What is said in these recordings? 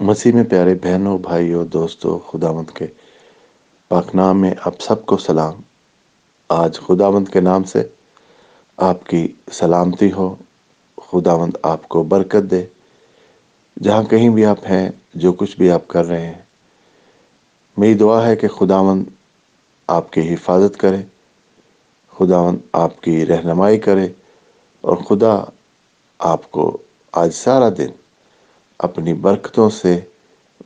مسیح میں پیارے بہنوں، بھائیوں، دوستوں، خداوند کے پاک نام میں آپ سب کو سلام۔ آج خداوند کے نام سے آپ کی سلامتی ہو۔ خداوند آپ کو برکت دے۔ جہاں کہیں بھی آپ ہیں، جو کچھ بھی آپ کر رہے ہیں، میری دعا ہے کہ خداوند آپ کی حفاظت کرے، خداوند آپ کی رہنمائی کرے اور خدا آپ کو آج سارا دن اپنی برکتوں سے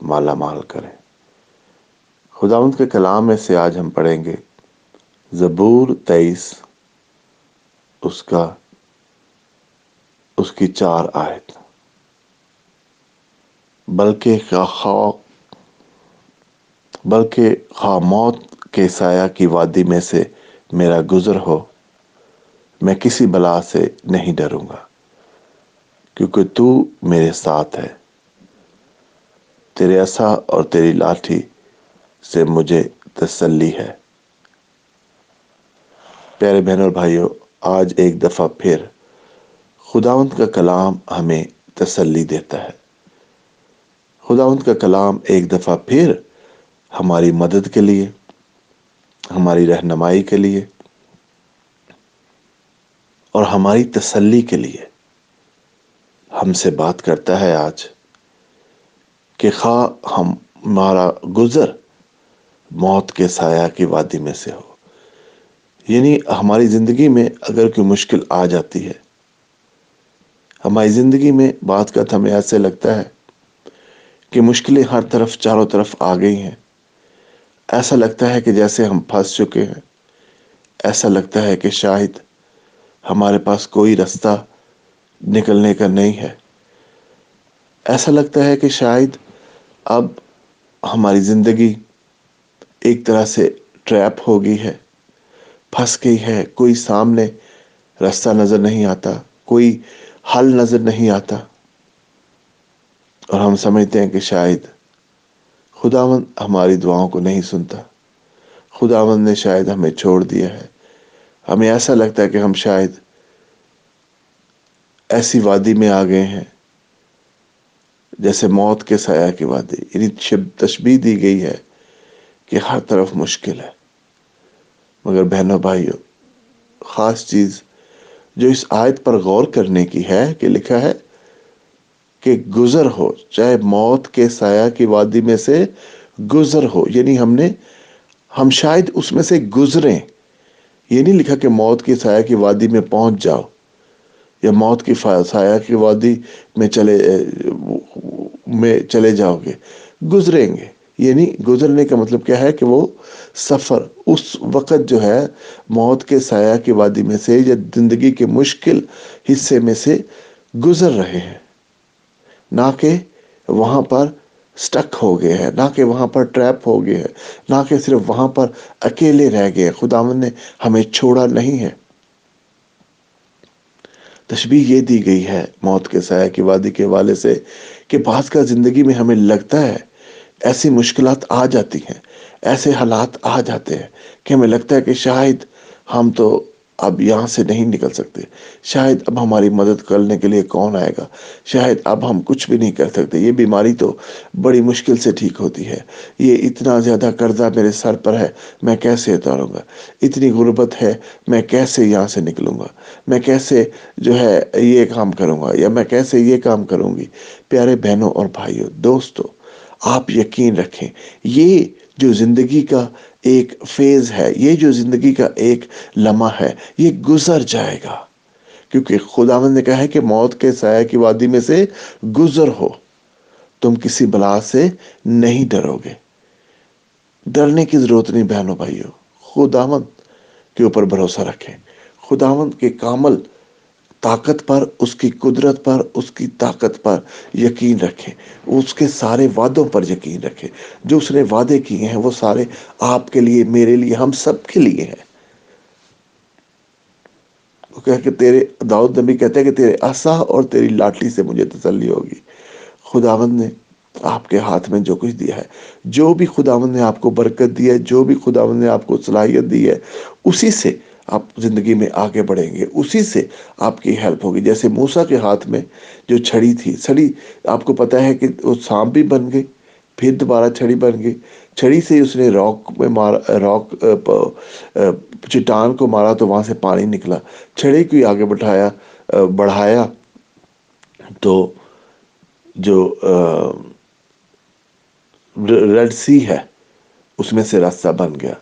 مالا مال کریں۔ خداوند کے کلام میں سے آج ہم پڑھیں گے، زبور تیئیس، اس کا، اس کی چار آیت۔ بلکہ خواہ بلکہ خواہ موت کے سایہ کی وادی میں سے میرا گزر ہو، میں کسی بلا سے نہیں ڈروں گا، کیونکہ تو میرے ساتھ ہے۔ تیرے اصا اور تیری لاٹھی سے مجھے تسلی ہے۔ پیارے بہن اور بھائیوں، آج ایک دفعہ پھر خداوند کا کلام ہمیں تسلی دیتا ہے۔ خداوند کا کلام ایک دفعہ پھر ہماری مدد کے لیے، ہماری رہنمائی کے لیے اور ہماری تسلی کے لیے ہم سے بات کرتا ہے آج۔ کہ خواہ ہمارا گزر موت کے سایہ کی وادی میں سے ہو۔ یعنی ہماری زندگی میں اگر کوئی مشکل آ جاتی ہے، ہماری زندگی میں بات کا ہمیں ایسے لگتا ہے کہ مشکلیں ہر طرف چاروں طرف آ گئی ہیں۔ ایسا لگتا ہے کہ جیسے ہم پھنس چکے ہیں، ایسا لگتا ہے کہ شاید ہمارے پاس کوئی رستہ نکلنے کا نہیں ہے۔ ایسا لگتا ہے کہ شاید اب ہماری زندگی ایک طرح سے ٹریپ ہو گئی ہے۔ پھنس گئی ہے، کوئی سامنے رستہ نظر نہیں آتا، کوئی حل نظر نہیں آتا۔ اور ہم سمجھتے ہیں کہ شاید خداون ہماری دعاؤں کو نہیں سنتا۔ خداون نے شاید ہمیں چھوڑ دیا ہے۔ ہمیں ایسا لگتا ہے کہ ہم شاید ایسی وادی میں آ گئے ہیں۔ جیسے موت کے سایہ کی وادی یعنی تشبیح دی گئی ہے کہ ہر طرف مشکل ہے۔ مگر بہنوں بھائیوں، خاص چیز جو اس آیت پر غور کرنے کی ہے کہ لکھا ہے کہ گزر ہو، چاہے موت کے سایہ کی وادی میں سے گزر ہو یعنی ہم نے، ہم شاید اس میں سے گزریں۔ یہ نہیں لکھا کہ موت کی سایہ کی وادی میں پہنچ جاؤ یا موت کی سایہ کی وادی میں چلے میں چلے جاؤ گے، گزریں گے۔ یعنی گزرنے کا مطلب کیا ہے کہ وہ سفر، اس وقت جو ہے موت کے سایہ کی وادی میں سے یا زندگی کے مشکل حصے میں سے گزر رہے ہیں۔ نہ کہ وہاں پر سٹک ہو گئے ہیں، نہ کہ وہاں پر ٹریپ ہو گئے ہیں، نہ کہ صرف وہاں پر اکیلے رہ گئے خداون نے ہمیں چھوڑا نہیں ہے۔ تشبیح یہ دی گئی ہے موت کے سایہ کی وادی کے والے سے کہ بعض کا زندگی میں ہمیں لگتا ہے ایسی مشکلات آ جاتی ہیں، ایسے حالات آ جاتے ہیں کہ ہمیں لگتا ہے کہ شاید ہم تو اب یہاں سے نہیں نکل سکتے۔ شاید اب ہماری مدد کرنے کے لیے کون آئے گا؟ شاید اب ہم کچھ بھی نہیں کر سکتے۔ یہ بیماری تو بڑی مشکل سے ٹھیک ہوتی ہے۔ یہ اتنا زیادہ قرضہ میرے سر پر ہے، میں کیسے اتاروں گا؟ اتنی غربت ہے، میں کیسے یہاں سے نکلوں گا؟ میں کیسے جو ہے یہ کام کروں گا؟ یا میں کیسے یہ کام کروں گی؟ پیارے بہنوں اور بھائیوں دوستوں آپ یقین رکھیں، یہ جو زندگی کا ایک فیز ہے، یہ جو زندگی کا ایک لمحہ ہے، یہ گزر جائے گا۔ کیونکہ خداوند نے کہا ہے کہ موت کے سایہ کی وادی میں سے گزر ہو۔ تم کسی بلا سے نہیں ڈرو گے۔ ڈرنے کی ضرورت نہیں بہنوں بھائیوں، خداوند کے اوپر بھروسہ رکھیں۔ خداوند کے کامل طاقت پر، اس کی قدرت پر، اس کی طاقت پر یقین رکھیں اس کے سارے وعدوں پر یقین رکھیں جو اس نے وعدے کیے ہیں، وہ سارے آپ کے لیے، میرے لیے، ہم سب کے لیے ہیں۔ وہ کہ کہ تیرے، داؤد نبی کہتے ہیں کہ تیرے آسا اور تیری لاٹھی سے مجھے تسلی ہوگی۔ خداوند نے آپ کے ہاتھ میں جو کچھ دیا ہے، جو بھی خداوند نے آپ کو برکت دی ہے، جو بھی خداوند نے آپ کو صلاحیت دی ہے، اسی سے آپ زندگی میں آگے بڑھیں گے۔ اسی سے آپ کی ہیلپ ہوگی۔ جیسے موسا کے ہاتھ میں جو چھڑی تھی، چھڑی آپ کو پتا ہے کہ وہ سانپ بھی بن گئی، پھر دوبارہ چھڑی بن گئی۔ چھڑی سے اس نے راک میں مارا راک چٹان کو مارا تو وہاں سے پانی نکلا۔ چھڑی کو آگے بٹھایا بڑھایا تو جو ریڈ سی ہے، اس میں سے راستہ بن گیا۔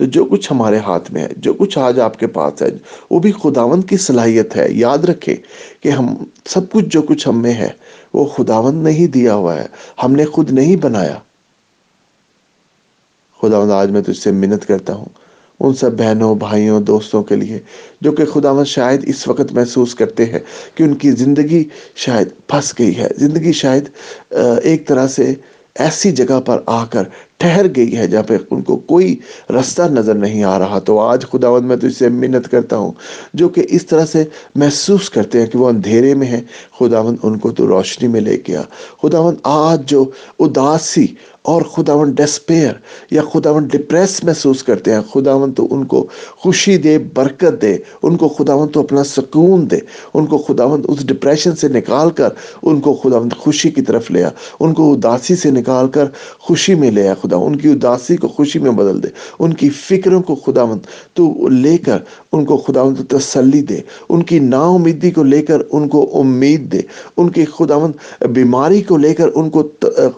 تو جو کچھ ہمارے ہاتھ میں ہے، جو کچھ آج آپ کے پاس ہے، وہ بھی خداوند کی صلاحیت ہے۔ یاد رکھے کہ ہم سب کچھ جو کچھ ہم میں ہے، وہ خداوند نہیں دیا ہوا ہے۔ ہم نے خود نہیں بنایا۔ خداوند آج میں تجھ سے منت کرتا ہوں، ان سب بہنوں، بھائیوں، دوستوں کے لیے، جو کہ خداوند شاید اس وقت محسوس کرتے ہیں کہ ان کی زندگی شاید پھنس گئی ہے۔ زندگی شاید ایک طرح سے ایسی جگہ پر آ کر ٹھہر گئی ہے جہاں پہ ان کو کوئی رستہ نظر نہیں آ رہا۔ تو آج خداوند میں تجھ سے منت کرتا ہوں، جو کہ اس طرح سے محسوس کرتے ہیں کہ وہ اندھیرے میں ہیں۔ خداوند ان کو تو روشنی میں لے گیا خداوند آج جو اداسی اور خداون ڈسپیئر یا خداون ڈپریس محسوس کرتے ہیں۔ خداون تو ان کو خوشی دے، برکت دے، ان کو خداون تو اپنا سکون دے۔ ان کو خداون اس ڈپریشن سے نکال کر ان کو خداون خوشی کی طرف لیا ان کو اداسی سے نکال کر خوشی میں لیا خدا، ان کی اداسی کو خوشی میں بدل دے۔ ان کی فکروں کو خداون تو لے کر ان کو خداون تو تسلی دے۔ ان کی نا امیدی کو لے کر ان کو امید دے۔ ان کی خداون بیماری کو لے کر ان کو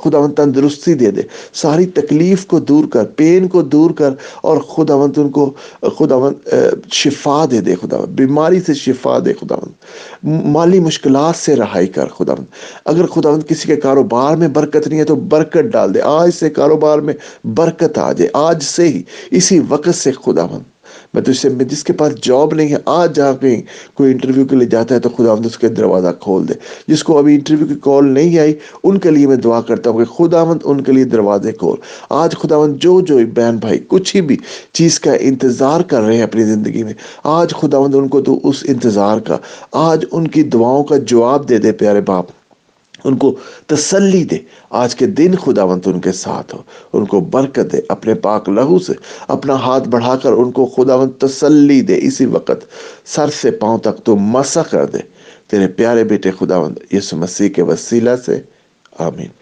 خداون تندرستی دے۔ دے۔ ساری تکلیف کو دور کر، پین کو دور کر اور خداوند ان کو، خداوند شفا دے دے خداوند، بیماری سے شفا دے خداوند، مالی مشکلات سے رہائی کر خداوند۔ اگر خداوند کسی کے کاروبار میں برکت نہیں ہے تو برکت ڈال دے۔ آج سے کاروبار میں برکت آ جائے، آج سے ہی، اسی وقت سے خداوند۔ میں تو اس سے جس کے پاس جاب نہیں ہے، آج جا کہیں کوئی انٹرویو کے لیے جاتا ہے تو خدا آمد اس کے دروازہ کھول دے۔ جس کو ابھی انٹرویو کی کال نہیں آئی، ان کے لیے میں دعا کرتا ہوں کہ خداوند ان کے لیے دروازے کھول۔ آج خداوند جو جو بہن بھائی کچھ ہی بھی چیز کا انتظار کر رہے ہیں اپنی زندگی میں، آج خداوند ان کو تو اس انتظار کا، آج ان کی دعاؤں کا جواب دے دے پیارے باپ۔ ان کو تسلی دے۔ آج کے دن خداونت ان کے ساتھ ہو۔ ان کو برکت دے۔ اپنے پاک لہو سے اپنا ہاتھ بڑھا کر ان کو خداونت تسلی دے۔ اسی وقت سر سے پاؤں تک تو مسا کر دے۔ تیرے پیارے بیٹے خداوند، یسو مسیح کے وسیلہ سے۔ آمین۔